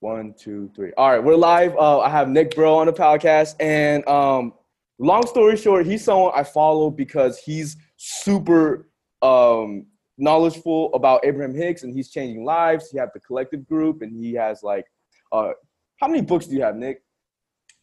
One, two, three. All right, we're live. Uh, I have Nick Breau on the podcast, and um, long story short, he's someone I follow because he's super um, knowledgeable about Abraham Hicks, and he's changing lives. He has the collective group, and he has like, uh, how many books do you have, Nick?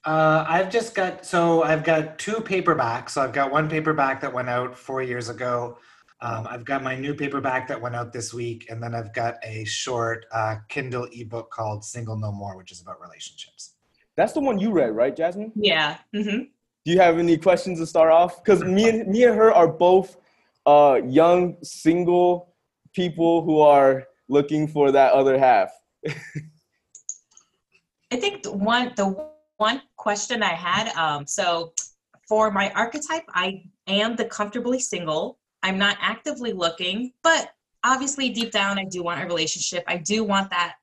Uh, I've just got so I've got two paperbacks. So I've got one paperback that went out four years ago. Um, I've got my new paperback that went out this week, and then I've got a short uh, Kindle ebook called "Single No More," which is about relationships. That's the one you read, right, Jasmine? Yeah. Mm-hmm. Do you have any questions to start off? Because me and me and her are both uh, young single people who are looking for that other half. I think the one the one question I had. Um, so for my archetype, I am the comfortably single. I'm not actively looking, but obviously deep down, I do want a relationship. I do want that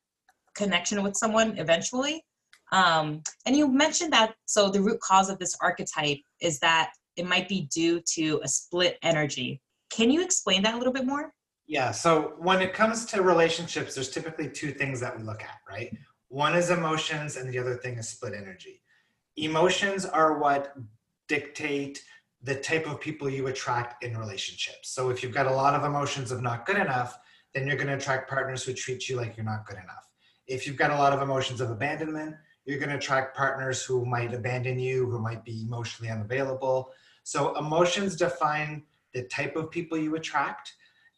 connection with someone eventually. Um, and you mentioned that so the root cause of this archetype is that it might be due to a split energy. Can you explain that a little bit more? Yeah. So when it comes to relationships, there's typically two things that we look at, right? One is emotions, and the other thing is split energy. Emotions are what dictate the type of people you attract in relationships. So if you've got a lot of emotions of not good enough, then you're going to attract partners who treat you like you're not good enough. If you've got a lot of emotions of abandonment, you're going to attract partners who might abandon you, who might be emotionally unavailable. So emotions define the type of people you attract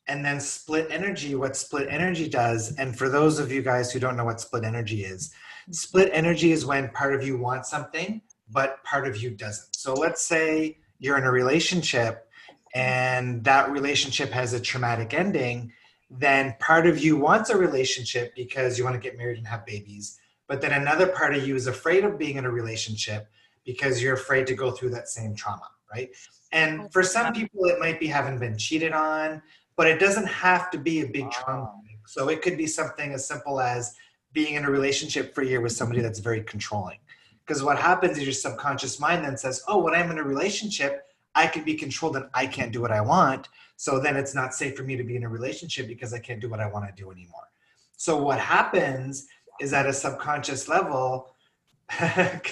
and then split energy what split energy does and for those of you guys who don't know what split energy is split energy is when part of you wants something but part of you doesn't so let's say you're in a relationship and that relationship has a traumatic ending then part of you wants a relationship because you want to get married and have babies but then another part of you is afraid of being in a relationship because you're afraid to go through that same trauma right and for some people it might be having been cheated on but it doesn't have to be a big trauma. So it could be something as simple as being in a relationship for a year with somebody that's very controlling. Because what happens is your subconscious mind then says, oh, when I'm in a relationship, I can be controlled and I can't do what I want. So then it's not safe for me to be in a relationship because I can't do what I want to do anymore. So what happens is at a subconscious level,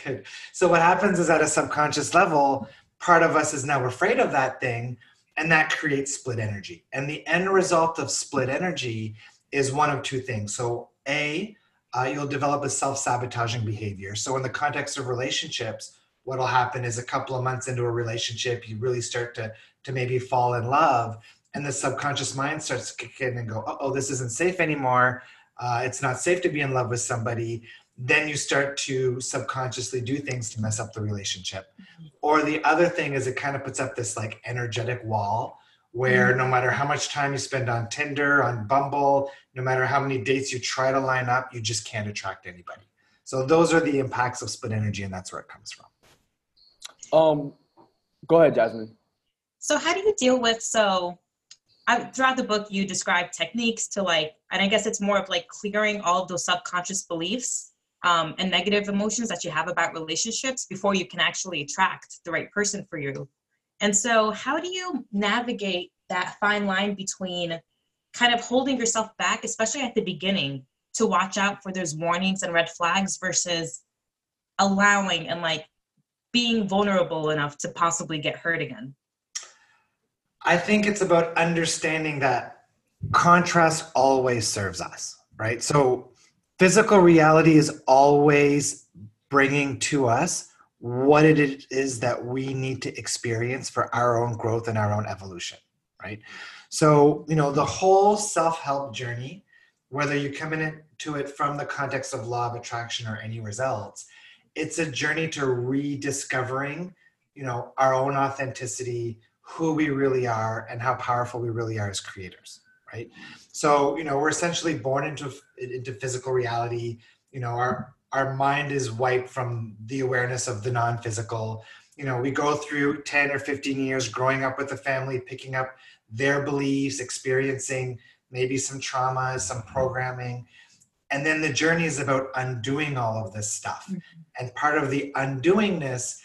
good. So what happens is at a subconscious level, part of us is now afraid of that thing and that creates split energy. And the end result of split energy is one of two things. So, A, uh, you'll develop a self sabotaging behavior. So, in the context of relationships, what will happen is a couple of months into a relationship, you really start to, to maybe fall in love, and the subconscious mind starts to kick in and go, oh, this isn't safe anymore. Uh, it's not safe to be in love with somebody then you start to subconsciously do things to mess up the relationship. Mm-hmm. Or the other thing is it kind of puts up this like energetic wall where mm-hmm. no matter how much time you spend on Tinder, on Bumble, no matter how many dates you try to line up, you just can't attract anybody. So those are the impacts of split energy and that's where it comes from. Um go ahead, Jasmine. So how do you deal with so I, throughout the book you describe techniques to like and i guess it's more of like clearing all of those subconscious beliefs um, and negative emotions that you have about relationships before you can actually attract the right person for you. And so, how do you navigate that fine line between kind of holding yourself back, especially at the beginning, to watch out for those warnings and red flags versus allowing and like being vulnerable enough to possibly get hurt again? I think it's about understanding that contrast always serves us, right? So physical reality is always bringing to us what it is that we need to experience for our own growth and our own evolution right so you know the whole self-help journey whether you come into it from the context of law of attraction or any results it's a journey to rediscovering you know our own authenticity who we really are and how powerful we really are as creators right? So you know we're essentially born into into physical reality. You know our our mind is wiped from the awareness of the non-physical. You know we go through ten or fifteen years growing up with a family, picking up their beliefs, experiencing maybe some traumas, some programming. And then the journey is about undoing all of this stuff. Mm-hmm. And part of the undoingness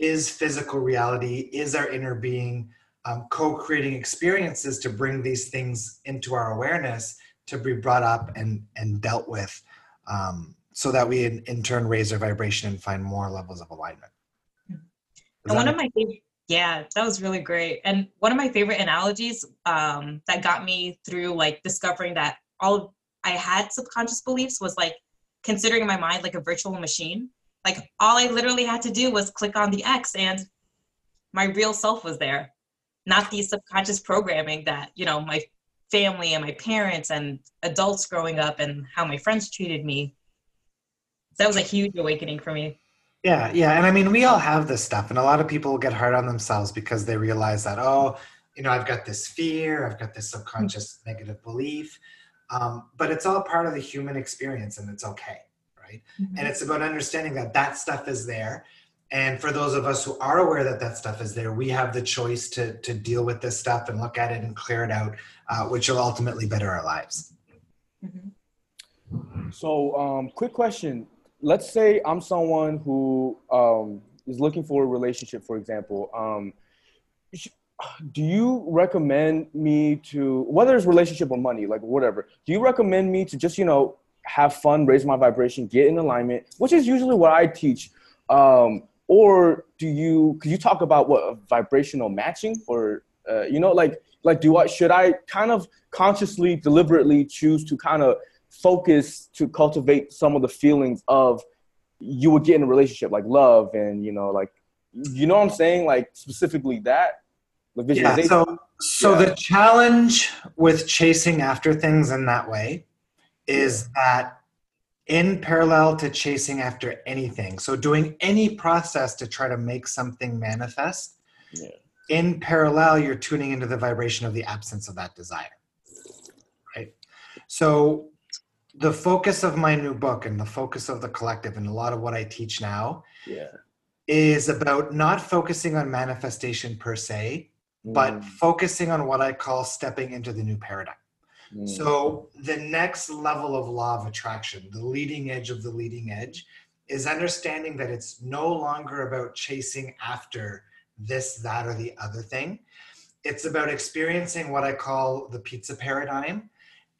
is physical reality, is our inner being, um, co-creating experiences to bring these things into our awareness to be brought up and and dealt with um, so that we in, in turn raise our vibration and find more levels of alignment. Does and one of my favorite, yeah, that was really great. And one of my favorite analogies um, that got me through like discovering that all I had subconscious beliefs was like considering my mind like a virtual machine. Like all I literally had to do was click on the X and my real self was there, not the subconscious programming that, you know, my family and my parents and adults growing up and how my friends treated me. So that was a huge awakening for me. Yeah, yeah. And I mean, we all have this stuff, and a lot of people get hard on themselves because they realize that, oh, you know, I've got this fear, I've got this subconscious mm-hmm. negative belief. Um, but it's all part of the human experience and it's okay, right? Mm-hmm. And it's about understanding that that stuff is there. And for those of us who are aware that that stuff is there, we have the choice to, to deal with this stuff and look at it and clear it out, uh, which will ultimately better our lives. Mm-hmm. So, um, quick question let's say I'm someone who um, is looking for a relationship, for example. Um, do you recommend me to whether it's relationship or money, like whatever? Do you recommend me to just you know have fun, raise my vibration, get in alignment, which is usually what I teach? Um, or do you could you talk about what vibrational matching or uh, you know like like do I should I kind of consciously deliberately choose to kind of focus to cultivate some of the feelings of you would get in a relationship like love and you know like you know what i'm saying like specifically that the visualization yeah, so so yeah. the challenge with chasing after things in that way is that in parallel to chasing after anything so doing any process to try to make something manifest yeah. in parallel you're tuning into the vibration of the absence of that desire right so the focus of my new book and the focus of the collective and a lot of what I teach now yeah. is about not focusing on manifestation per se, mm. but focusing on what I call stepping into the new paradigm. Mm. So the next level of law of attraction, the leading edge of the leading edge, is understanding that it's no longer about chasing after this, that, or the other thing. It's about experiencing what I call the pizza paradigm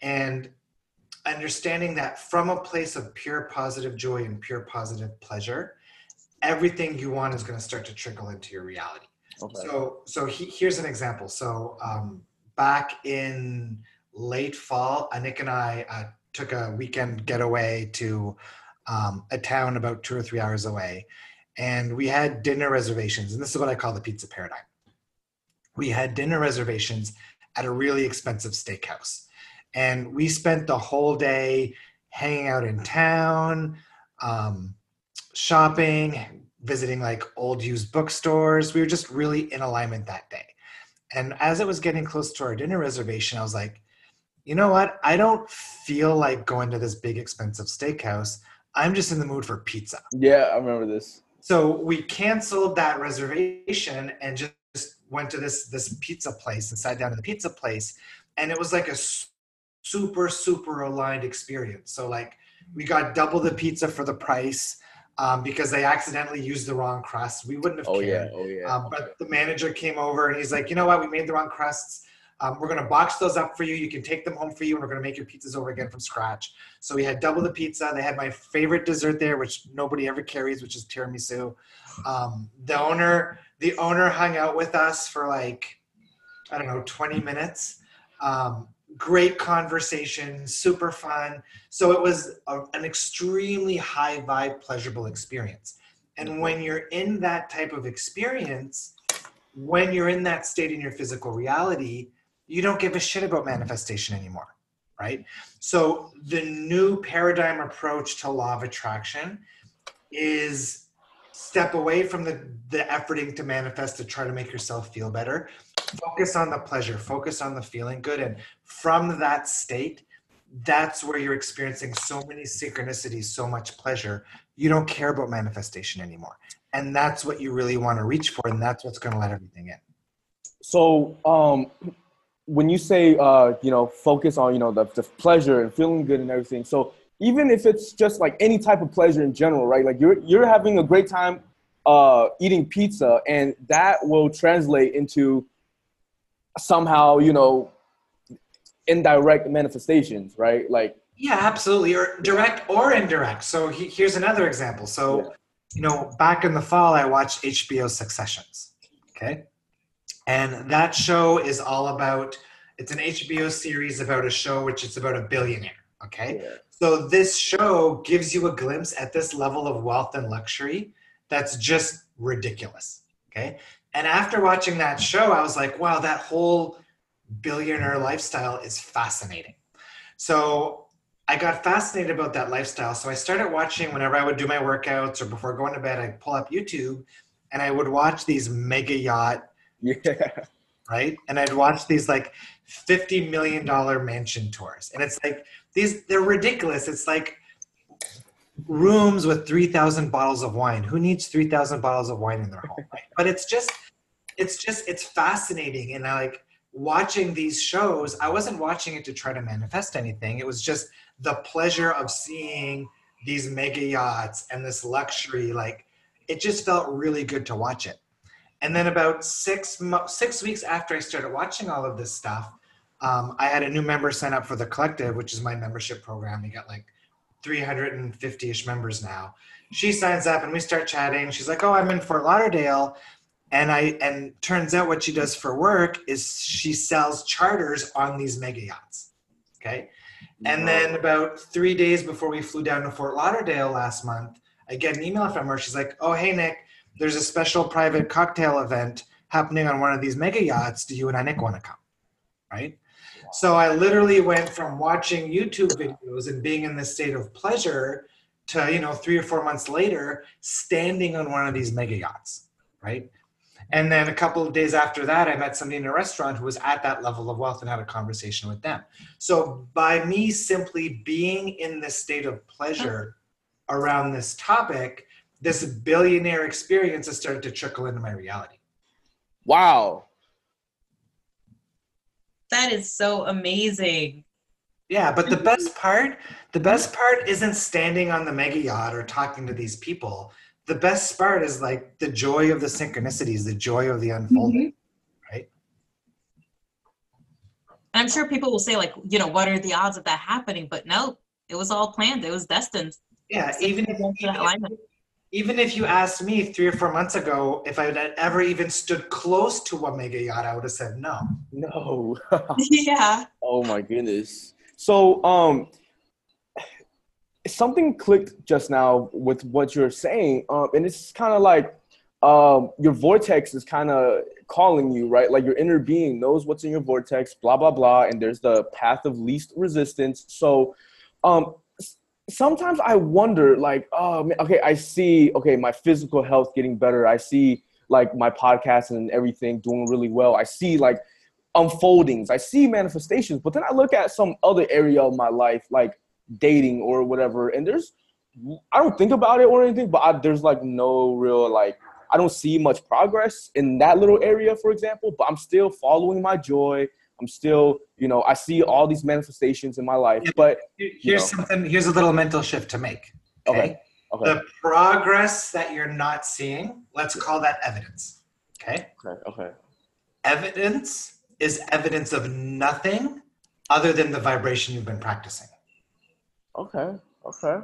and understanding that from a place of pure positive joy and pure positive pleasure, everything you want is going to start to trickle into your reality. Okay. So, so he, here's an example. So, um, back in late fall, Nick and I uh, took a weekend getaway to um, a town about two or three hours away, and we had dinner reservations. And this is what I call the pizza paradigm. We had dinner reservations at a really expensive steakhouse and we spent the whole day hanging out in town um, shopping visiting like old used bookstores. We were just really in alignment that day. And as it was getting close to our dinner reservation i was like you know what? I don't feel like going to this big expensive steakhouse. I'm just in the mood for pizza. Yeah i remember this. So we canceled that reservation and just went to this this pizza place and sat down in the pizza place. And it was like a super super aligned experience. So like we got double the pizza for the price um, because they accidentally used the wrong crust. We wouldn't have oh, cared. Yeah, oh, yeah. Um, but the manager came over and he's like you know what? We made the wrong crusts. Um, we're going to box those up for you. You can take them home for you and we're going to make your pizzas over again from scratch. So we had double the pizza. They had my favorite dessert there which nobody ever carries which is tiramisu. Um, the owner the owner hung out with us for like i don't know 20 minutes. Um, great conversation, super fun. So it was a, an extremely high vibe, pleasurable experience. And when you're in that type of experience, when you're in that state in your physical reality, you don't give a shit about manifestation anymore, right? So the new paradigm approach to law of attraction is step away from the, the efforting to manifest to try to make yourself feel better focus on the pleasure focus on the feeling good. And from that state that's where you're experiencing so many synchronicities so much pleasure. You don't care about manifestation anymore. And that's what you really want to reach for and that's what's going to let everything in. So um when you say uh you know focus on you know the, the pleasure and feeling good and everything so even if it's just like any type of pleasure in general right? Like you're you're having a great time uh eating pizza and that will translate into somehow, you know, indirect manifestations, right? Like Yeah, absolutely. Or direct or indirect. So he, here's another example. So, Yeah. you know, back in the fall, I watched HBO Successions. Okay. And that show is all about, it's an HBO series about a show which is about a billionaire. Okay. Yeah. So this show gives you a glimpse at this level of wealth and luxury that's just ridiculous. Okay. And after watching that show, I was like, wow, that whole billionaire lifestyle is fascinating. So I got fascinated about that lifestyle. So I started watching whenever I would do my workouts or before going to bed, I'd pull up YouTube and I would watch these mega yacht, Yeah. right? And I'd watch these like $50 million mansion tours. And it's like, these, they're ridiculous. It's like rooms with 3,000 bottles of wine. Who needs 3,000 bottles of wine in their home? Right? But it's just, it's just, it's fascinating. And I like watching these shows, I wasn't watching it to try to manifest anything. It was just the pleasure of seeing these mega yachts and this luxury. Like, it just felt really good to watch it. And then about six six weeks after I started watching all of this stuff, um, I had a new member sign up for the collective, which is my membership program. We got like 350-ish members now. She signs up and we start chatting. She's like, "Oh, I'm in Fort Lauderdale." And I and turns out what she does for work is she sells charters on these mega yachts. Okay. And then about three days before we flew down to Fort Lauderdale last month, I get an email from her. She's like, "Oh, hey Nick, there's a special private cocktail event happening on one of these mega yachts. Do you and I Nick want to come?" Right. So I literally went from watching YouTube videos and being in this state of pleasure to, you know, three or four months later, standing on one of these mega yachts. Right. And then a couple of days after that, I met somebody in a restaurant who was at that level of wealth and had a conversation with them. So by me simply being in this state of pleasure around this topic, this billionaire experience has started to trickle into my reality. Wow. That is so amazing. Yeah, but the mm-hmm. best part, the best part isn't standing on the mega yacht or talking to these people. The best part is like the joy of the synchronicities, the joy of the unfolding, mm-hmm. right? I'm sure people will say, like, you know, what are the odds of that happening? But no, it was all planned. It was destined. Yeah, even if, that alignment. Even if you asked me three or four months ago if I had ever even stood close to a mega yacht, I would have said no. No. yeah. oh my goodness. So um something clicked just now with what you're saying. Um and it's kind of like um your vortex is kind of calling you, right? Like your inner being knows what's in your vortex, blah blah blah, and there's the path of least resistance. So um s- sometimes I wonder like, oh okay, I see okay, my physical health getting better. I see like my podcast and everything doing really well. I see like unfoldings. I see manifestations, but then I look at some other area of my life, like dating or whatever, and there's I don't think about it or anything, but I, there's like no real like I don't see much progress in that little area, for example. But I'm still following my joy. I'm still, you know, I see all these manifestations in my life. But Here's know. something. Here's a little mental shift to make. okay, okay, The progress that you're not seeing, let's call that evidence. Okay. okay, okay. Evidence is evidence of nothing other than the vibration you've been practicing. Okay, okay.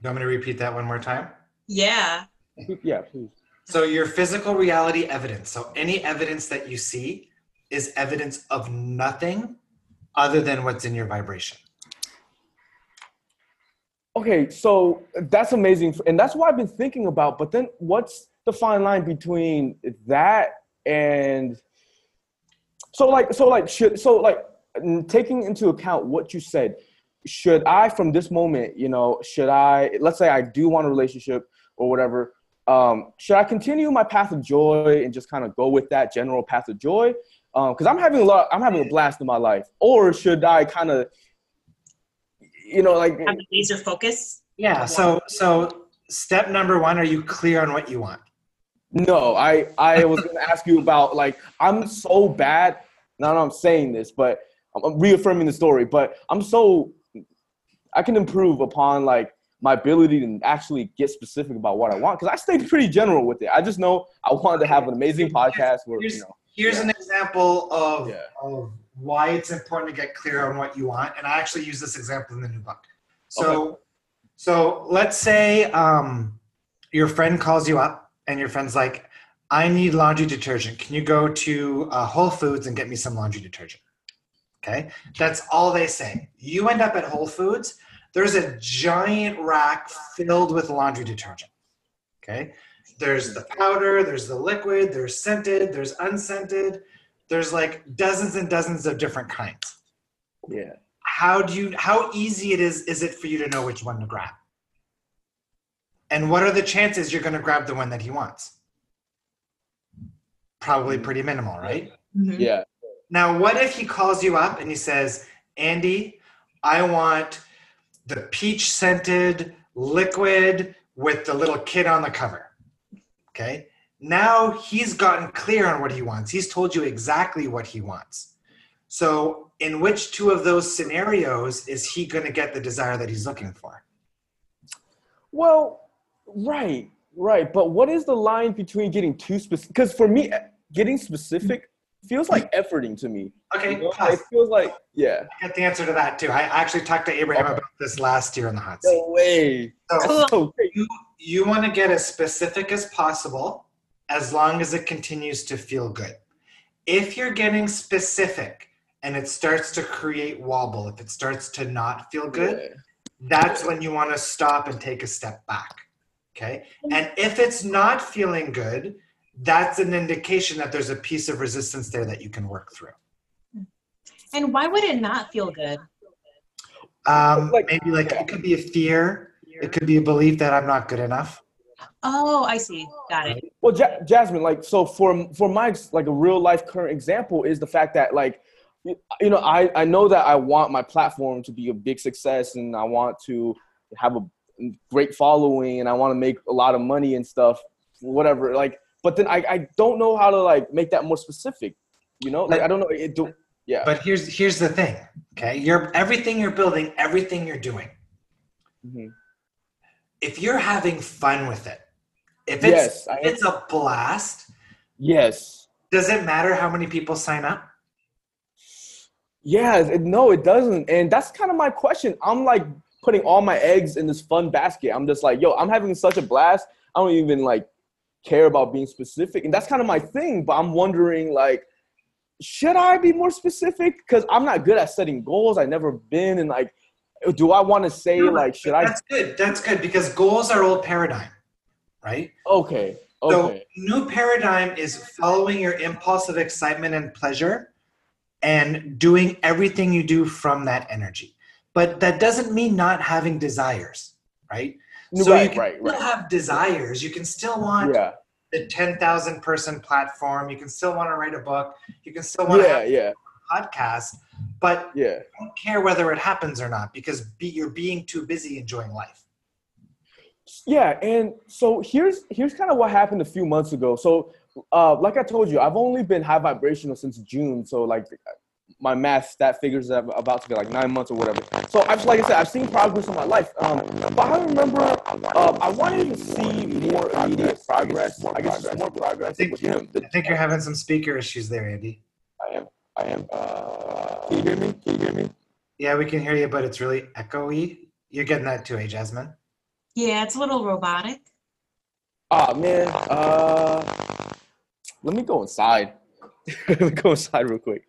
You want me to repeat that one more time? Yeah. Yeah, please. So your physical reality evidence. So any evidence that you see is evidence of nothing other than what's in your vibration. Okay, so that's amazing, and that's what I've been thinking about. But then, what's the fine line between that and so, like, so, like, should so, like, taking into account what you said, should I, from this moment, you know, should I, let's say, I do want a relationship or whatever, um, should I continue my path of joy and just kind of go with that general path of joy? Um, because I'm having a lot, I'm having a blast in my life, or should I kind of, you know, like Have the laser focus. Yeah. So so step number one, are you clear on what you want? No, I I was gonna ask you about like I'm so bad. Now I'm saying this, but I'm, I'm reaffirming the story. But I'm so I can improve upon like my ability to actually get specific about what I want because I stayed pretty general with it. I just know I wanted to have an amazing podcast where you know. Here's Yeah. an example of, Yeah. of why it's important to get clear on what you want. And I actually use this example in the new book. So, Okay. so let's say um, your friend calls you up and your friend's like, I need laundry detergent. Can you go to uh, Whole Foods and get me some laundry detergent? Okay, that's all they say. You end up at Whole Foods, there's a giant rack filled with laundry detergent. Okay, there's the powder, there's the liquid, there's scented, there's unscented, there's like dozens and dozens of different kinds. Yeah. How do you, how easy it is, is it for you to know which one to grab? And what are the chances you're going to grab the one that he wants? Probably pretty minimal, right? Mhm. Yeah. Now, what if he calls you up and he says, Andy, I want the peach scented liquid with the little kid on the cover? Okay. Now he's gotten clear on what he wants. He's told you exactly what he wants. So, in which two of those scenarios is he going to get the desire that he's looking for? Well, right, right. But what is the line between getting too specific? Because for me, getting specific feels like efforting to me. Okay, You know? It feels like, yeah. I get the answer to that too. I actually talked to Abraham Okay. about this last year in the hot seat. No way. So, so you you want to get as specific as possible as long as it continues to feel good if you're getting specific and it starts to create wobble if it starts to not feel good Yeah. that's when you want to stop and take a step back okay and if it's not feeling good that's an indication that there's a piece of resistance there that you can work through And why would it not feel good? um, Like- maybe like it could be a fear it could be a belief that i'm not good enough Oh, I see. Got it. Well, ja- Jasmine, like, so for for my like a real life current example is the fact that like, you you know, I I know that I want my platform to be a big success and I want to have a great following and I want to make a lot of money and stuff, whatever. Like, but then I I don't know how to like make that more specific. You know, like I don't know. It do, yeah. But here's here's the thing, okay? You're everything you're building, everything you're doing. Mhm. If you're having fun with it, if it's Yes, if it's a blast, yes. does it matter how many people sign up? Yeah, it, no, it doesn't. And that's kind of my question. I'm like putting all my eggs in this fun basket. I'm just like, yo, I'm having such a blast. I don't even like care about being specific. And that's kind of my thing. But I'm wondering, like, should I be more specific? Because I'm not good at setting goals. i never been. And like, do I want to say, like, should I? That's good. That's good because goals are old paradigm, right? Okay. Okay. So new paradigm is following your impulse of excitement and pleasure and doing everything you do from that energy. But that doesn't mean not having desires, right? So you right, can right, still right. have desires. You can still want Yeah. the 10,000 person platform. You can still want to write a book. You can still want to Yeah, have yeah, a podcast, but yeah. you don't care whether it happens or not because be, you're being too busy enjoying life. Yeah, and so here's here's kind of what happened a few months ago. So, uh, like I told you, I've only been high vibrational since June. So, like, my math stat figures are about to be like nine months or whatever. So, I just like I said, I've seen progress in my life. Um, but I remember uh, I wanted to see more immediate progress. I guess just more progress think you- him. I think you're having some speaker issues there, Andy. I am. I am. Uh, can you hear me? Can you hear me? Yeah, we can hear you, but it's really echoey. You're getting that too, eh, Jasmine? Yeah, it's a little robotic. Oh man. Uh, let me go inside. let me go inside real quick.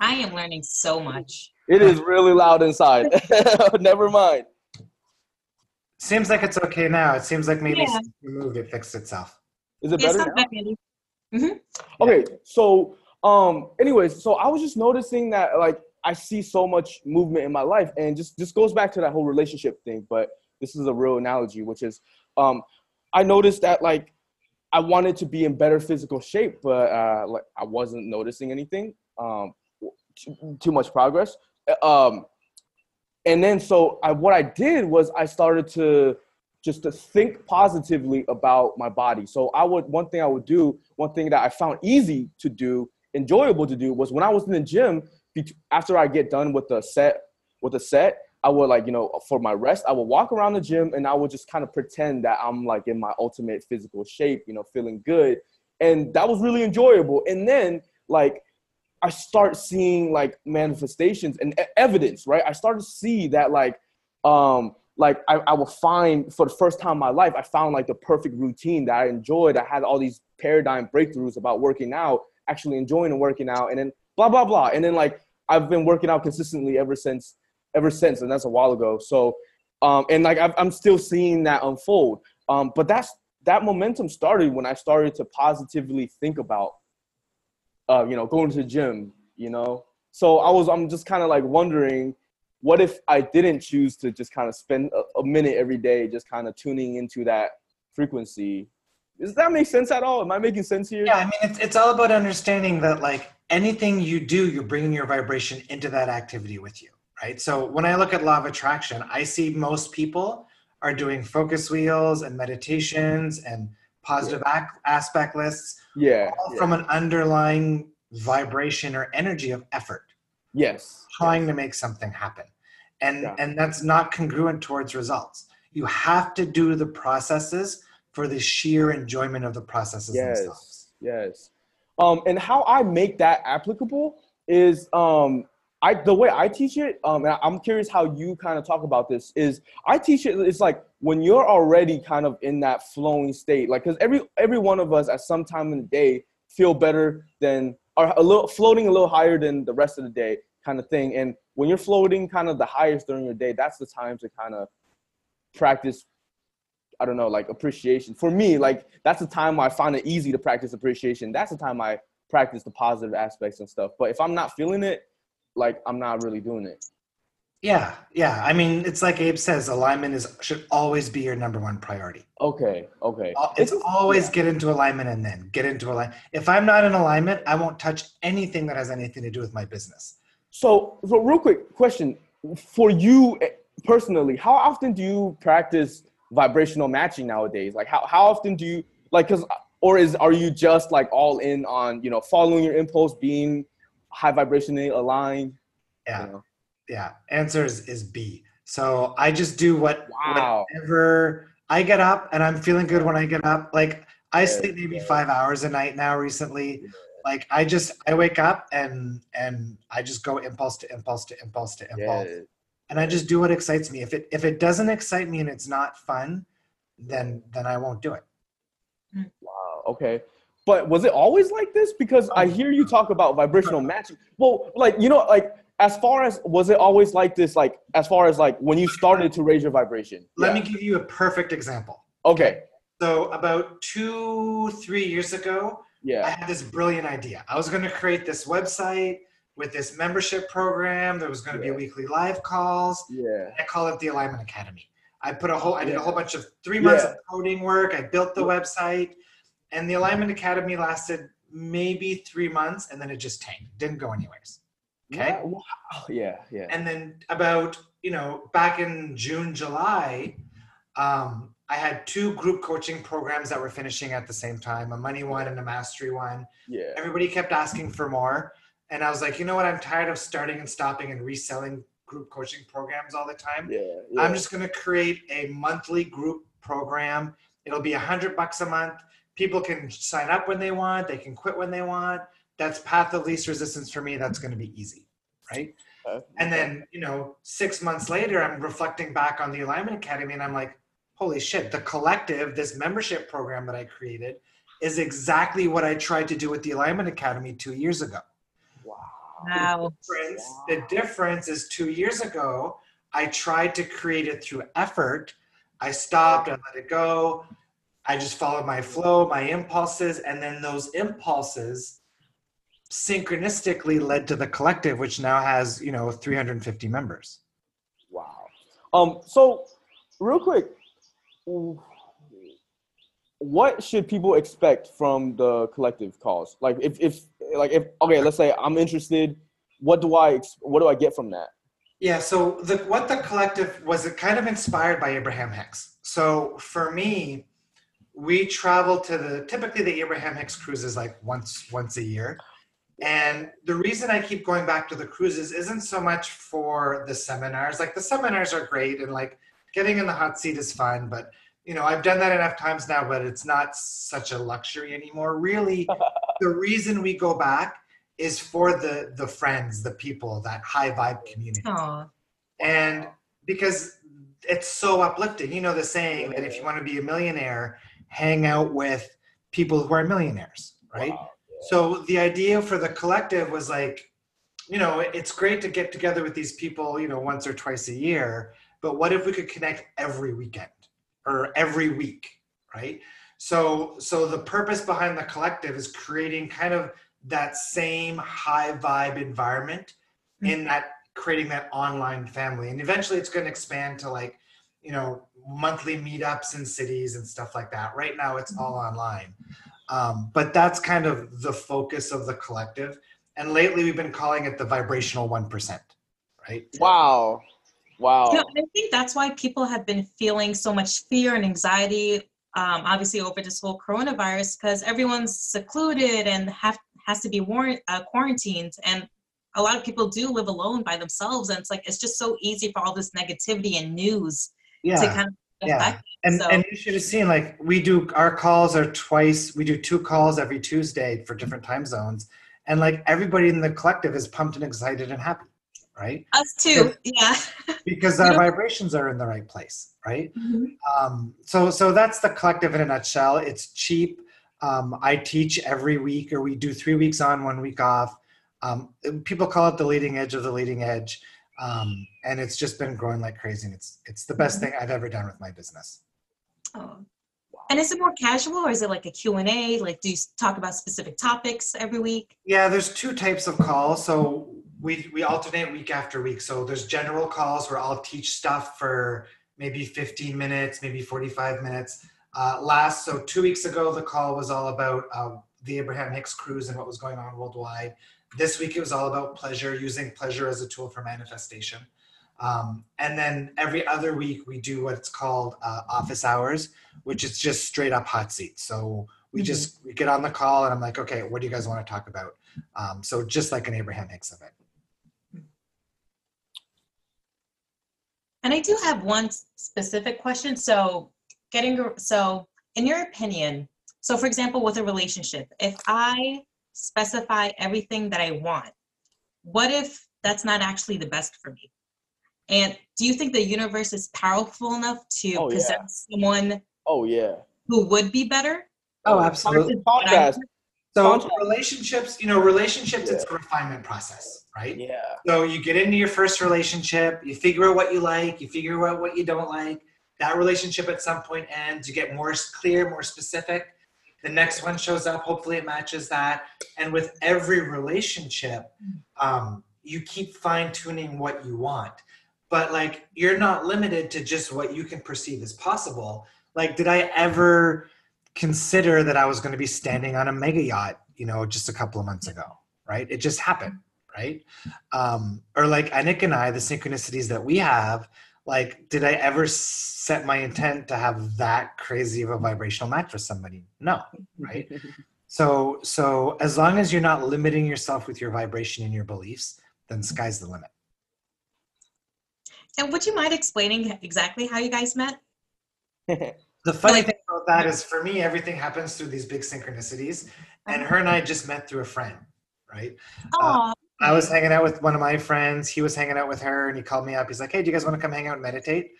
I am learning so much. It is really loud inside. Never mind. Seems like it's okay now. It seems like maybe Yeah. you moved, it fixed itself. Is it better I'm now? back, Andy. Okay, so um, anyways, so I was just noticing that like I see so much movement in my life, and just just goes back to that whole relationship thing. But this is a real analogy, which is um, I noticed that like I wanted to be in better physical shape, but uh, like I wasn't noticing anything, um, too, much progress. Um, and then so I, what I did was I started to just to think positively about my body. So I would one thing I would do, one thing that I found easy to do, enjoyable to do, was when I was in the gym. After I get done with the set, with the set, I would like, you know, for my rest, I would walk around the gym and I would just kind of pretend that I'm like in my ultimate physical shape, you know, feeling good. And that was really enjoyable. And then like I start seeing like manifestations and evidence, right? I started to see that like um like I, I will find for the first time in my life, I found like the perfect routine that I enjoyed. I had all these paradigm breakthroughs about working out, actually enjoying working out, and then blah blah blah. And then like I've been working out consistently ever since ever since, and that's a while ago. So um and like i am still seeing that unfold. Um, but that's that momentum started when I started to positively think about uh, you know, going to the gym, you know. So I was, I'm just kind of like wondering, what if I didn't choose to just kind of spend a, a minute every day, just kind of tuning into that frequency? Does that make sense at all? Am I making sense here? Yeah, I mean, it's, it's all about understanding that like anything you do, you're bringing your vibration into that activity with you, right? So when I look at law of attraction, I see most people are doing focus wheels and meditations and positive yeah. ac- aspect lists yeah, yeah, from an underlying vibration or energy of effort yes trying yes. to make something happen and yeah. and that's not congruent towards results you have to do the processes for the sheer enjoyment of the processes yes themselves. yes um and how i make that applicable is um I the way I teach it, um, and I'm curious how you kind of talk about this. Is I teach it. It's like when you're already kind of in that flowing state, like because every every one of us at some time in the day feel better than or a little floating a little higher than the rest of the day, kind of thing. And when you're floating kind of the highest during your day, that's the time to kind of practice. I don't know, like appreciation. For me, like that's the time I find it easy to practice appreciation. That's the time I practice the positive aspects and stuff. But if I'm not feeling it, like I'm not really doing it. Yeah, yeah. I mean, it's like Abe says, alignment is should always be your number one priority. Okay, okay. It's, it's always yeah. get into alignment and then get into alignment. If I'm not in alignment, I won't touch anything that has anything to do with my business. So, so real quick question for you eh, personally, how often do you practice vibrational matching nowadays? Like, how how often do you like? Cause or is are you just like all in on you know following your impulse, being high vibrationally aligned? Yeah. You know? Yeah. Answer is, is B. So I just do what wow. whatever I get up and I'm feeling good when I get up. Like I sleep maybe five hours a night now recently. Like I just I wake up and and I just go impulse to impulse to impulse to impulse. Yeah. And I just do what excites me. If it if it doesn't excite me and it's not fun, then then I won't do it. Hmm. Wow. Okay. But was it always like this? Because I oh. hear you talk about vibrational matching. Well, like you know, like as far as was it always like this? Like as far as like when you started to raise your vibration. Let yeah. me give you a perfect example. Okay. So about two, three years ago, yeah, I had this brilliant idea. I was going to create this website with this membership program. There was going to yeah. be weekly live calls. Yeah. I call it the Alignment Academy. I put a whole, I did a whole bunch of three months yeah. of coding work. I built the website and the alignment academy lasted maybe three months and then it just tanked didn't go anyways. Okay? Wow. yeah yeah. And then about you know back in june july um, i had two group coaching programs that were finishing at the same time a money one and a mastery one. Yeah. Everybody kept asking for more and i was like you know what? I'm tired of starting and stopping and reselling group coaching programs all the time. Yeah, yeah. i'm just going to create a monthly group program. It'll be a hundred bucks a month people can sign up when they want they can quit when they want that's path of least resistance for me that's going to be easy right okay. and then you know six months later i'm reflecting back on the alignment academy and i'm like holy shit the collective this membership program that i created is exactly what i tried to do with the alignment academy two years ago wow, wow. The, difference, wow. the difference is two years ago i tried to create it through effort i stopped i let it go I just followed my flow, my impulses, and then those impulses synchronistically led to the collective, which now has you know 350 members. Wow. Um. So, real quick, what should people expect from the collective calls? Like, if if like if okay, let's say I'm interested, what do I what do I get from that? Yeah. So the what the collective was it kind of inspired by Abraham Hicks. So for me we travel to the typically the Abraham Hicks cruise is like once once a year. And the reason I keep going back to the cruises isn't so much for the seminars. Like the seminars are great and like getting in the hot seat is fun, but you know, I've done that enough times now, but it's not such a luxury anymore. Really, the reason we go back is for the the friends, the people, that high vibe community. Aw. And because it's so uplifting. You know the saying that if you want to be a millionaire, hang out with people who are millionaires, right? Wow. So the idea for the collective was like, you know, it's great to get together with these people, you know, once or twice a year, but what if we could connect every weekend or every week, right? So so the purpose behind the collective is creating kind of that same high vibe environment in mm-hmm. that creating that online family. And eventually it's going to expand to like, you know, monthly meetups in cities and stuff like that. Right now it's all online. Um, but that's kind of the focus of the collective. And lately we've been calling it the vibrational 1%, right? Wow. Wow. You know, I think that's why people have been feeling so much fear and anxiety, um, obviously over this whole coronavirus, because everyone's secluded and have has to be warrant, uh, quarantined, and a lot of people do live alone by themselves, and it's like it's just so easy for all this negativity and news to Yeah. kind of Yeah. And, so, and you should have seen like we do our calls are twice we do two calls every tuesday for different time zones. And like everybody in the collective is pumped and excited and happy right? Us too, yeah. because our vibrations are in the right place right? Um, so so that's the collective in a nutshell. It's cheap. Um, i teach every week or we do three weeks on one week off. Um, people call it the leading edge of the leading edge um, and it's just been growing like crazy and it's it's the best thing i've ever done with my business Oh. And is it more casual, or is it like a Q and A? Like, do you talk about specific topics every week? Yeah, there's two types of calls. So we we alternate week after week. So there's general calls where I'll teach stuff for maybe 15 minutes, maybe 45 minutes. Uh, last so two weeks ago, the call was all about uh, the Abraham Hicks cruise and what was going on worldwide. This week it was all about pleasure, using pleasure as a tool for manifestation. Um, and then every other week we do what's called uh, office hours, which is just straight up hot seat. So we Mhm. just we get on the call and I'm like, okay, what do you guys want to talk about? Um, so just like an Abraham Hicks event. And I do have one specific question. So, getting so in your opinion, so for example, with a relationship, if I specify everything that I want, what if that's not actually the best for me? And do you think the universe is powerful enough to Oh, yeah. present someone Oh yeah. who would be better? Oh, absolutely. versus what I Contrast. want? So Contrast. relationships, you know, relationships, it's a refinement process, right? Yeah. So you get into your first relationship, you figure out what you like, you figure out what you don't like. That relationship at some point ends. You get more clear, more specific. The next one shows up. Hopefully, it matches that. And with every relationship, um, you keep fine tuning what you want. But like, you're not limited to just what you can perceive as possible. Like, did I ever consider that I was going to be standing on a mega yacht, you know, just a couple of months ago? Right? It just happened right? Um, or like Anik and I, the synchronicities that we have, like, did I ever set my intent to have that crazy of a vibrational match with somebody? No, right? so, so as long as you're not limiting yourself with your vibration and your beliefs, then sky's the limit. And would you mind explaining exactly how you guys met? The funny thing about that is, for me, everything happens through these big synchronicities, and uh-huh. her and I just met through a friend, right? Oh, I was hanging out with one of my friends. He was hanging out with her, and he called me up. He's like, "Hey, do you guys want to come hang out and meditate?"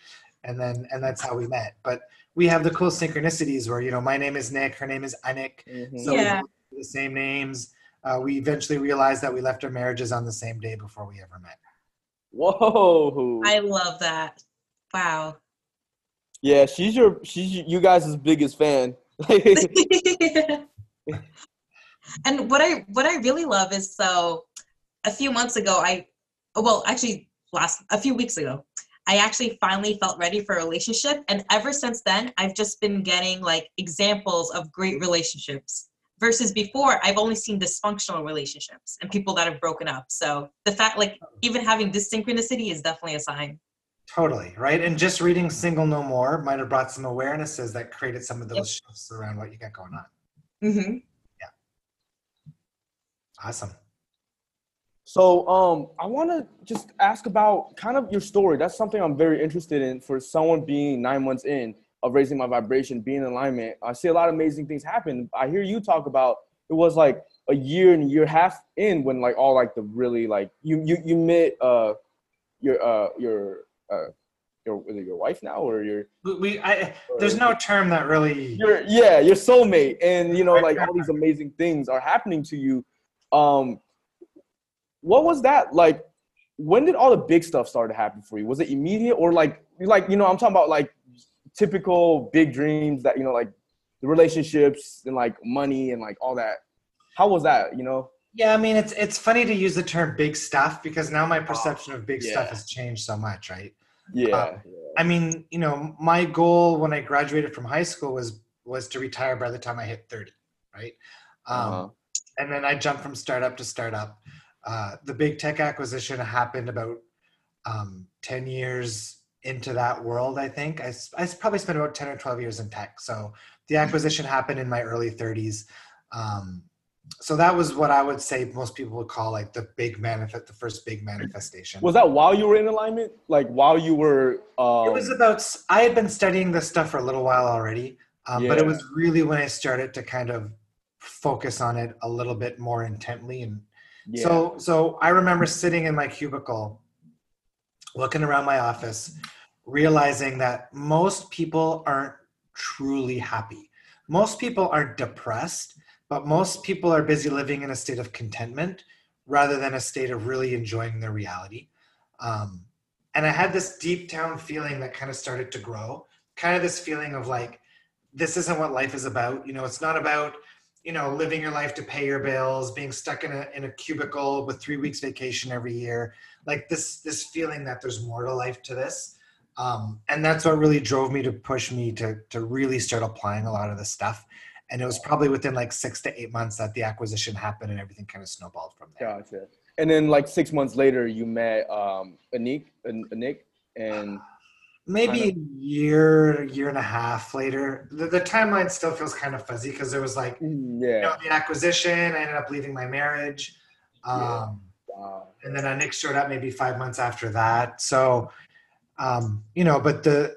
And then, and that's how we met. But we have the cool synchronicities where you know, my name is Nick, her name is Anik, Mhm. so Yeah. we the same names. Uh, we eventually realized that we left our marriages on the same day before we ever met. Whoa. I love that. Wow. yeah, she's your she's you guys' biggest fan. and what I what I really love is so a few months ago I well actually last a few weeks ago I actually finally felt ready for a relationship and ever since then I've just been getting like examples of great relationships versus before I've only seen dysfunctional relationships and people that have broken up so the fact like even having this synchronicity is definitely a sign Totally right. And just reading "Single No More" might have brought some awarenesses that created some of those Yep. shifts around what you got going on. Mm-hmm. Yeah. Awesome. So um, I want to just ask about kind of your story. That's something I'm very interested in for someone being nine months in of raising my vibration, being in alignment. I see a lot of amazing things happen. I hear you talk about it was like a year and a year half in when like all like the really like you you you met uh your uh your uh your is it your wife now or your We, we I, there's no term that really. your yeah your soulmate and you know like all these amazing things are happening to you um what was that like when did all the big stuff start to happen for you was it immediate or like like you know i'm talking about like typical big dreams that you know like the relationships and like money and like all that how was that you know Yeah, I mean it's it's funny to use the term big stuff because now my perception of big stuff has changed so much, right? yeah Um, I mean, you know, my goal when I graduated from high school was was to retire by the time I hit 30, right? Um, Uh-huh. And then I jumped from startup to startup. Uh, the big tech acquisition happened about um, 10 years into that world, I think. I probably spent about 10 or 12 years in tech. So the acquisition happened in my early 30s. Um, so that was what I would say most people would call like the big manifest, the first big manifestation. was that while you were in alignment like while you were um It was about. I had been studying this stuff for a little while already, um, but it was really when I started to kind of focus on it a little bit more intently. And so, so I remember sitting in my cubicle, looking around my office, realizing that most people aren't truly happy. Most people are depressed, but most people are busy living in a state of contentment rather than a state of really enjoying their reality. Um, and I had this deep down feeling that kind of started to grow, kind of this feeling of like, this isn't what life is about. You know, it's not about, you know, living your life to pay your bills, being stuck in a in a cubicle with three weeks vacation every year. Like this this feeling that there's more to life to this. Um, and that's what really drove me to push me to to really start applying a lot of this stuff. And it was probably within like six to eight months that the acquisition happened and everything kind of snowballed from there. Gotcha. And then like six months later, you met um Anik, An- Anik, and maybe a year year and a half later the, the timeline still feels kind of fuzzy because there was like you know the acquisition i ended up leaving my marriage um, Yeah. wow. and then Nick showed up maybe five months after that so um, you know but the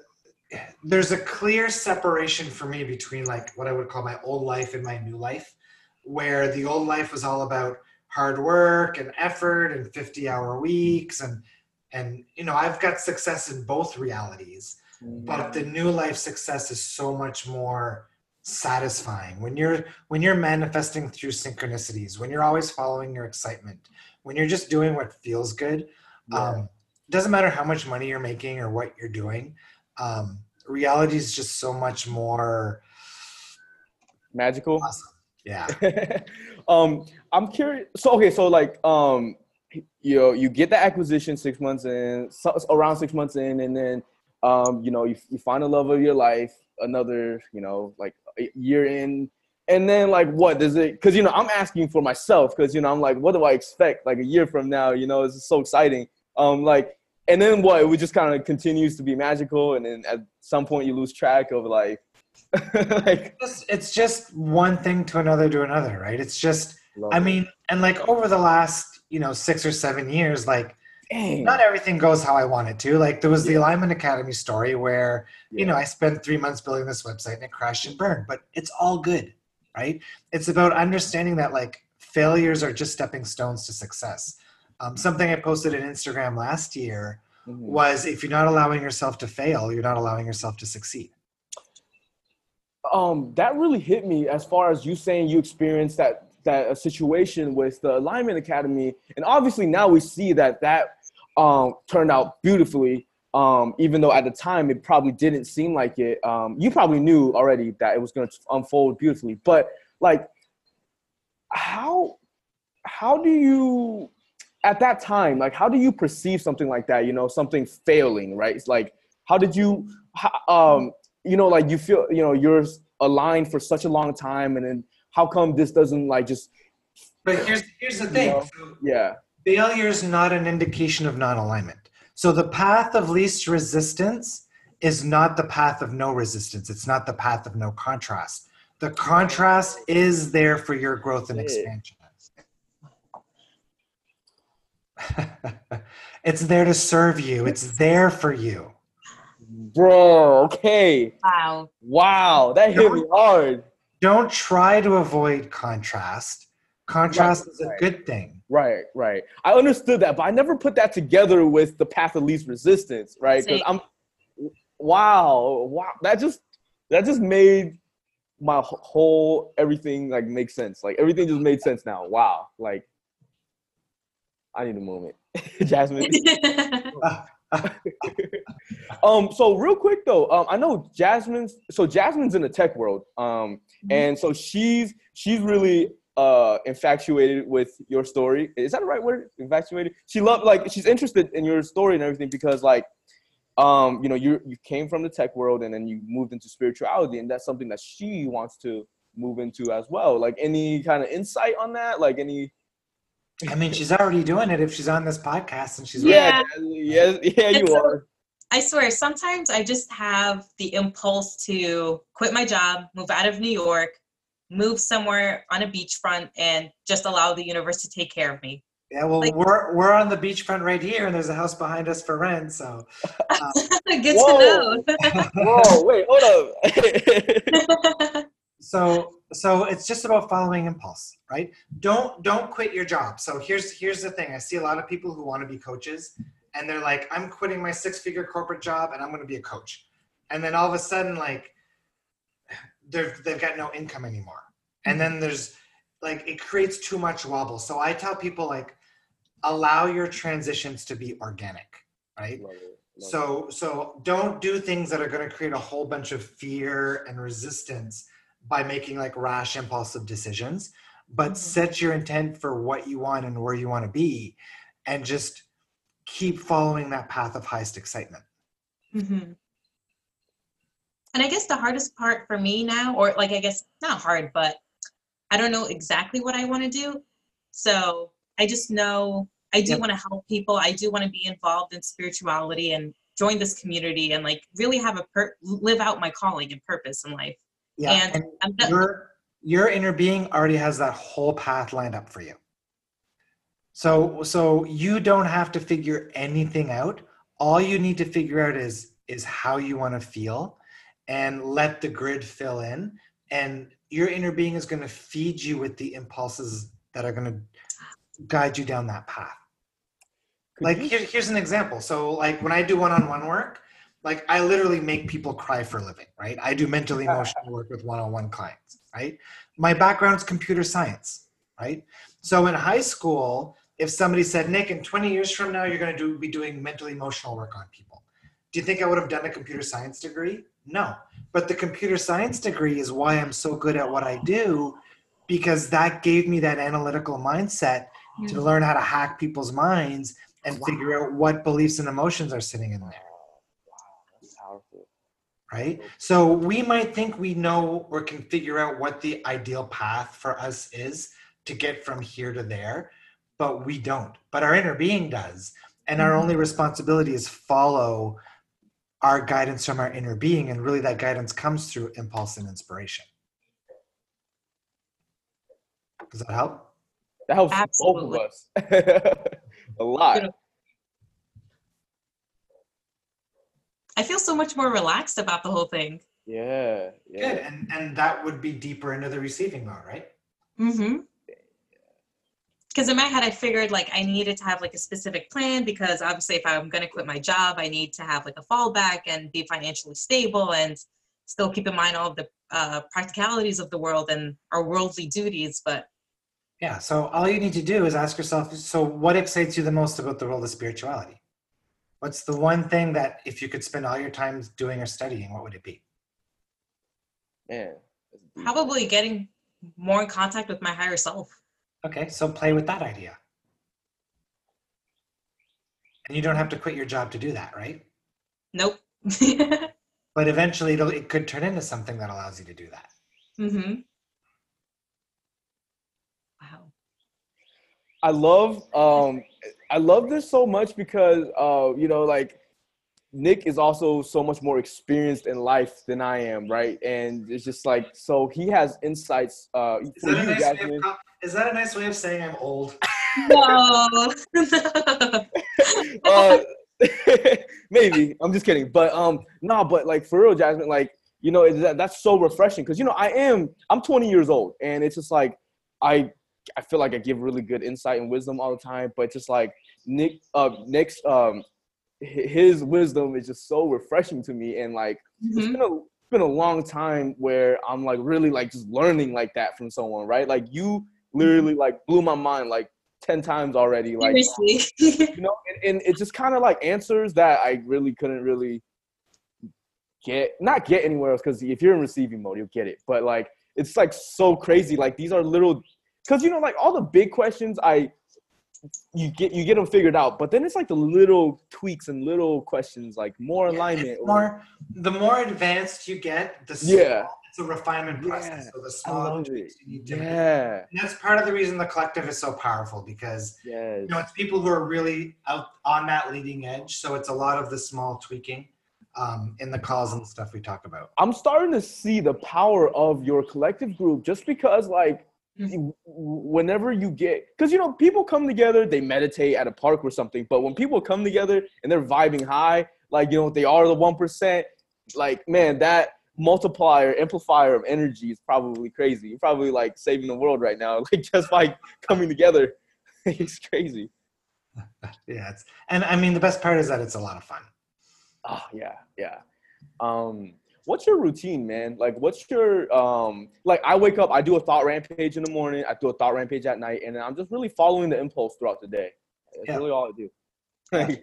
there's a clear separation for me between like what i would call my old life and my new life where the old life was all about hard work and effort and 50 hour weeks and and you know i've got success in both realities but the new life success is so much more satisfying when you're when you're manifesting through synchronicities when you're always following your excitement when you're just doing what feels good Yeah. um, doesn't matter how much money you're making or what you're doing um, reality is just so much more magical. awesome yeah um, I'm curious. So okay, so like um, you know, you get the acquisition six months in, so, around six months in, and then um, you know, you, you find the love of your life. Another, you know, like a year in, and then like what does it? Because you know, I'm asking for myself because you know, I'm like, what do I expect? Like a year from now, you know, it's so exciting. Um, like, and then what? It just kind of continues to be magical, and then at some point you lose track of like, like. It's- it's just one thing to another to another right it's just i mean and like over the last you know six or seven years like dang. not everything goes how I want it to. Like there was the Alignment Academy story where, you know, I spent three months building this website and it crashed and burned, but it's all good, right? It's about understanding that like failures are just stepping stones to success. Um, something I posted on Instagram last year Mhm. was if you're not allowing yourself to fail, you're not allowing yourself to succeed. um that really hit me as far as you saying you experienced that that uh, situation with the alignment academy and obviously now we see that that um turned out beautifully um even though at the time it probably didn't seem like it. Um you probably knew already that it was going to unfold beautifully but like how how do you at that time like how do you perceive something like that you know something failing right? It's like how did you um you know like you feel you know you're aligned for such a long time and then how come this doesn't like just But here's here's the thing. Yeah. So yeah failure is not an indication of non-alignment. So the path of least resistance is not the path of no resistance. It's not the path of no contrast. The contrast is there for your growth and expansion. it's there to serve you. It's there for you. Bro, okay. Wow. Wow, that hit me hard. Don't try to avoid contrast. Contrast Right, is a right. good thing. Right, right. I understood that, but I never put that together with the path of least resistance, right? Because I'm wow, wow. That just that just made my whole everything like make sense. Like everything just made sense now. Wow. Like I need a moment. Jasmine. um, so real quick though, um, I know Jasmine's so Jasmine's in the tech world. Um, and so she's she's really uh infatuated with your story. Is that the right word? Infatuated? She loved like she's interested in your story and everything because like um, you know, you you came from the tech world and then you moved into spirituality, and that's something that she wants to move into as well. Like any kind of insight on that? Like any I mean, she's already doing it if she's on this podcast and she's Yeah. yeah, yeah, yeah, you so- are. I swear, sometimes I just have the impulse to quit my job, move out of New York, move somewhere on a beachfront, and just allow the universe to take care of me. Yeah, well, Like- we're we're on the beachfront right here, and there's a house behind us for rent. So, uh, Good Whoa. to Whoa, wait, hold up. so so it's just about following impulse, right? Don't don't quit your job. So here's here's the thing. I see a lot of people who want to be coaches, and they're like, I'm quitting my six figure corporate job, and I'm going to be a coach. And then all of a sudden, like, they've they've got no income anymore. And then there's like it creates too much wobble. So I tell people like, allow your transitions to be organic, right? Love it, love So so don't do things that are going to create a whole bunch of fear and resistance by making like rash impulsive decisions, but Mhm. set your intent for what you want and where you want to be and just keep following that path of highest excitement. Mhm. And I guess the hardest part for me now, or like I guess not hard, but I don't know exactly what I want to do. So I just know I do Yep. want to help people. I do want to be involved in spirituality and join this community and like really have a per- live out my calling and purpose in life. Yeah. and And I'm not- your your inner being already has that whole path lined up for you. So so you don't have to figure anything out. All you need to figure out is is how you want to feel and let the grid fill in and your inner being is going to feed you with the impulses that are going to guide you down that path Could like here, here's an example so like when i do one-on-one work like i literally make people cry for a living right? I do mental emotional work with one-on-one clients right? My background's computer science right? So in high school if somebody said nick in 20 years from now you're going to do, be doing mental emotional work on people do you think i would have done a computer science degree? No. But the computer science degree is why i'm so good at what i do because that gave me that analytical mindset to learn how to hack people's minds and figure out what beliefs and emotions are sitting in there. Right so we might think we know or can figure out what the ideal path for us is to get from here to there but we don't but our inner being does and our Mhm. only responsibility is follow our guidance from our inner being and really that guidance comes through impulse and inspiration does that help That helps Absolutely. both of us a lot. Beautiful. I feel so much more relaxed about the whole thing. Yeah, yeah. good and and that would be deeper into the receiving mode right Mm-hmm. Because in my head, I figured like I needed to have like a specific plan because obviously, if I'm going to quit my job, I need to have like a fallback and be financially stable and still keep in mind all of the uh, practicalities of the world and our worldly duties. But Yeah. So all you need to do is ask yourself so, what excites you the most about the world of spirituality? What's the one thing that if you could spend all your time doing or studying, what would it be? Man. probably getting more in contact with my higher self. Okay. So play with that idea. And you don't have to quit your job to do that, right? Nope. But eventually it'll, it could turn into something that allows you to do that. mm-hmm. Wow. I love um I love this so much because uh you know like Nick is also so much more experienced in life than I am, right? And it's just like so he has insights uh Is that, a you nice way of, is that a nice way of saying I'm old? No. uh, maybe I'm just kidding, but um, nah, but like for real, Jasmine, like you know, that, that's so refreshing because you know I am I'm 20 years old, and it's just like I I feel like I give really good insight and wisdom all the time, but just like Nick, uh, Nick's um, his wisdom is just so refreshing to me, and like mm-hmm. it's been a it's been a long time where I'm like really like just learning like that from someone, right? Like you literally like blew my mind like 10 times already like you know and, and it just kind of like answers that i really couldn't really get not get anywhere else because if you're in receiving mode you'll get it but like it's like so crazy like these are little because you know like all the big questions i you get you get them figured out but then it's like the little tweaks and little questions like more alignment yeah, more the more advanced you get the yeah it's a refinement process. Yeah, so the small tweaks you need to yeah. And that's part of the reason the collective is so powerful because yes. you know it's people who are really out on that leading edge. So it's a lot of the small tweaking um, in the calls and stuff we talk about. I'm starting to see the power of your collective group just because like. Whenever you get because you know people come together they meditate at a park or something but when people come together and they're vibing high like you know they are the 1% like man that multiplier amplifier of energy is probably crazy. You're probably like saving the world right now, like just by coming together. it's crazy. yeah, it's and I mean the best part is that it's a lot of fun. Oh yeah, yeah. Um, what's your routine, man? Like, what's your um, like? I wake up, I do a thought rampage in the morning, I do a thought rampage at night, and I'm just really following the impulse throughout the day. That's yeah. really all I do. Yeah.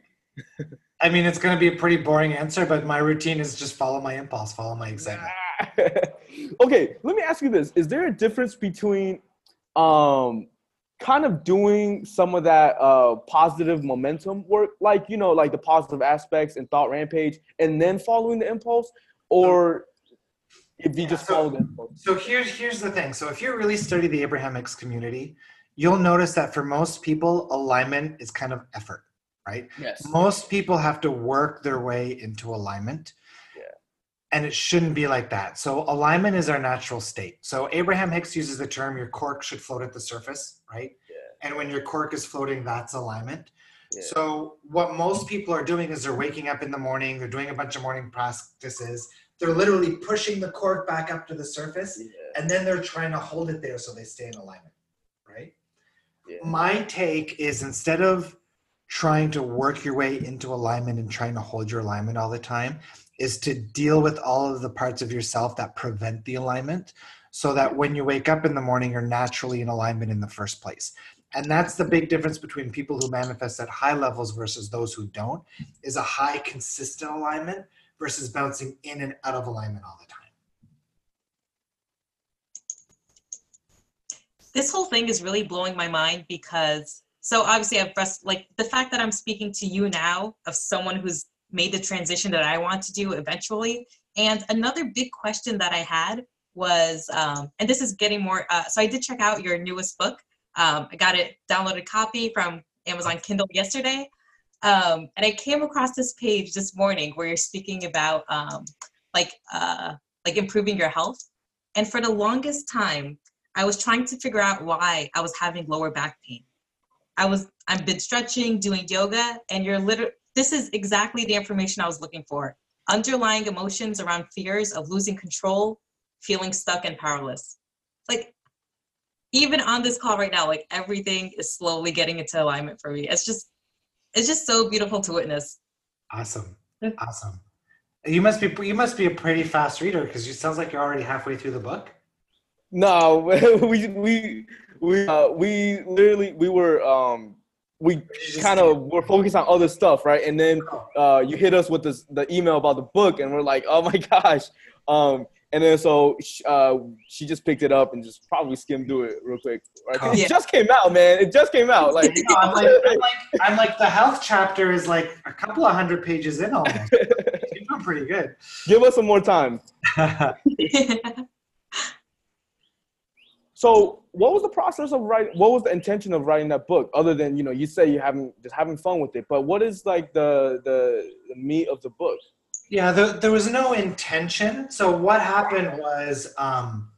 I mean, it's going to be a pretty boring answer, but my routine is just follow my impulse, follow my excitement. okay, let me ask you this: Is there a difference between, um, kind of doing some of that uh, positive momentum work, like you know, like the positive aspects and thought rampage, and then following the impulse, or if you yeah, just so, follow the impulse? So here's here's the thing. So if you really study the Abraham Hicks community, you'll notice that for most people, alignment is kind of effort right? Yes. Most people have to work their way into alignment. Yeah. And it shouldn't be like that. So alignment is our natural state. So Abraham Hicks uses the term your cork should float at the surface, right? Yeah. And when your cork is floating, that's alignment. Yeah. So what most people are doing is they're waking up in the morning, they're doing a bunch of morning practices, they're literally pushing the cork back up to the surface, yeah. and then they're trying to hold it there so they stay in alignment, right? Yeah. My take is instead of trying to work your way into alignment and trying to hold your alignment all the time is to deal with all of the parts of yourself that prevent the alignment so that when you wake up in the morning you're naturally in alignment in the first place and that's the big difference between people who manifest at high levels versus those who don't is a high consistent alignment versus bouncing in and out of alignment all the time this whole thing is really blowing my mind because so obviously I've pressed like the fact that I'm speaking to you now of someone who's made the transition that I want to do eventually. And another big question that I had was, um, and this is getting more. Uh, so I did check out your newest book. Um, I got it downloaded copy from Amazon Kindle yesterday, um, and I came across this page this morning where you're speaking about um, like uh, like improving your health. And for the longest time, I was trying to figure out why I was having lower back pain. I was I've been stretching, doing yoga, and you're literally this is exactly the information I was looking for. Underlying emotions around fears of losing control, feeling stuck and powerless. Like even on this call right now, like everything is slowly getting into alignment for me. It's just it's just so beautiful to witness. Awesome. Awesome. You must be you must be a pretty fast reader because you sounds like you're already halfway through the book. No, we we we uh, we literally we were um we kind of were focused on other stuff, right? And then uh, you hit us with this, the email about the book, and we're like, oh my gosh. Um, and then so uh, she just picked it up and just probably skimmed through it real quick. Right? Yeah. It just came out, man. It just came out. Like, no, I'm, like, I'm, like, I'm like the health chapter is like a couple of hundred pages in almost. You're doing pretty good. Give us some more time. So, what was the process of writing? What was the intention of writing that book, other than you know, you say you having just having fun with it? But what is like the the, the meat of the book? Yeah, the, there was no intention. So what happened was, um,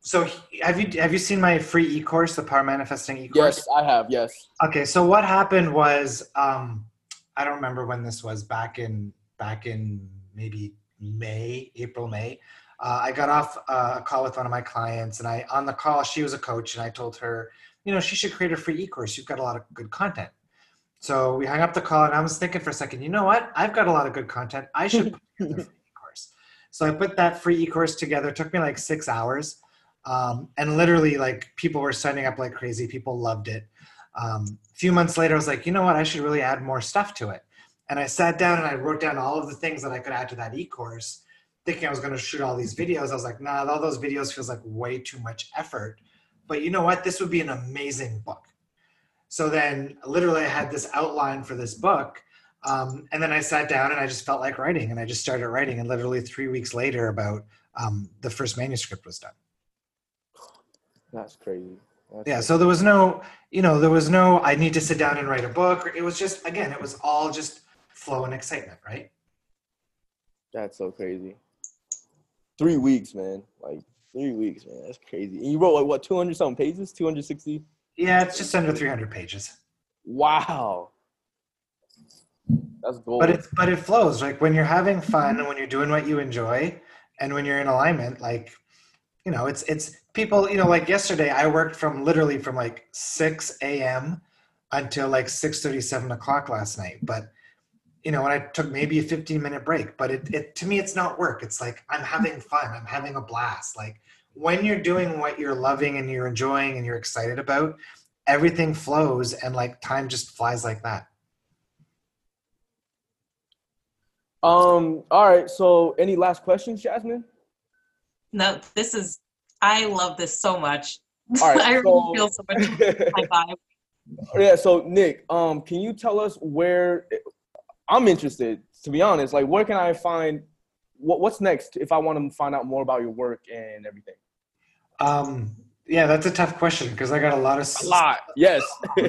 so have you have you seen my free e-course, the Power Manifesting e-course? Yes, I have. Yes. Okay, so what happened was, um, I don't remember when this was back in back in maybe May, April, May. Uh, I got off uh, a call with one of my clients, and I on the call she was a coach, and I told her, you know, she should create a free e-course. You've got a lot of good content. So we hung up the call, and I was thinking for a second, you know what? I've got a lot of good content. I should put together a free e-course. So I put that free e-course together. It took me like six hours, um, and literally, like people were signing up like crazy. People loved it. Um, a few months later, I was like, you know what? I should really add more stuff to it. And I sat down and I wrote down all of the things that I could add to that e-course, thinking I was going to shoot all these videos. I was like, nah, all those videos feels like way too much effort. But you know what? This would be an amazing book. So then, literally, I had this outline for this book. Um, and then I sat down and I just felt like writing, and I just started writing. And literally three weeks later, about um, the first manuscript was done. That's crazy. That's Yeah. crazy. So there was no, you know, there was no. I need to sit down and write a book. It was just, again, it was all just flow and excitement, right? That's so crazy. Three weeks, man. Like three weeks, man. That's crazy. And you wrote like what, two hundred something pages? Two hundred sixty. Yeah, it's just under 300 pages. Wow. That's gold. but it but it flows like when you're having fun and when you're doing what you enjoy and when you're in alignment like you know it's it's people you know like yesterday i worked from literally from like 6 a.m until like 6 7 o'clock last night but you know and i took maybe a 15 minute break but it, it to me it's not work it's like i'm having fun i'm having a blast like when you're doing what you're loving and you're enjoying and you're excited about everything flows and like time just flies like that um. All right. So, any last questions, Jasmine? No, this is I love this so much. All right, I really so- feel so much high five. yeah. So, Nick, um, can you tell us where? I'm interested. To be honest, like, where can I find? What, what's next if I want to find out more about your work and everything? Um, yeah, that's a tough question because I got a lot of. A lot. Yes.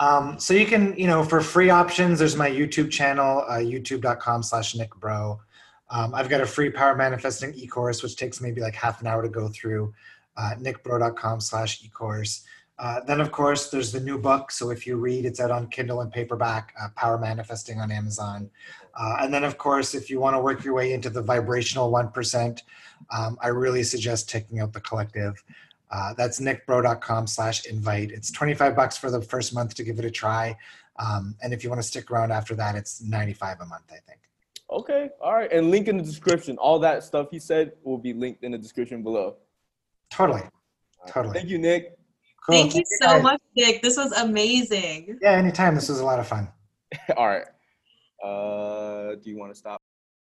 Um, so you can, you know, for free options, there's my YouTube channel, uh, youtube.com slash Nick Breau. Um, I've got a free power manifesting e-course, which takes maybe like half an hour to go through, uh, nickbreau.com slash e-course. Uh, then of course there's the new book. So if you read, it's out on Kindle and paperback, uh, power manifesting on Amazon. Uh, and then of course, if you want to work your way into the vibrational 1%, um, I really suggest checking out the collective. Uh, that's nickbreau.com slash invite. It's 25 bucks for the first month to give it a try. Um, and if you want to stick around after that, it's 95 a month, I think. okay. All right. And link in the description. All that stuff he said will be linked in the description below. Totally. Totally. Thank you, Nick. Cool. Thank you so much, Nick. This was amazing. Yeah, anytime. This was a lot of fun. All right. Uh, do you want to stop?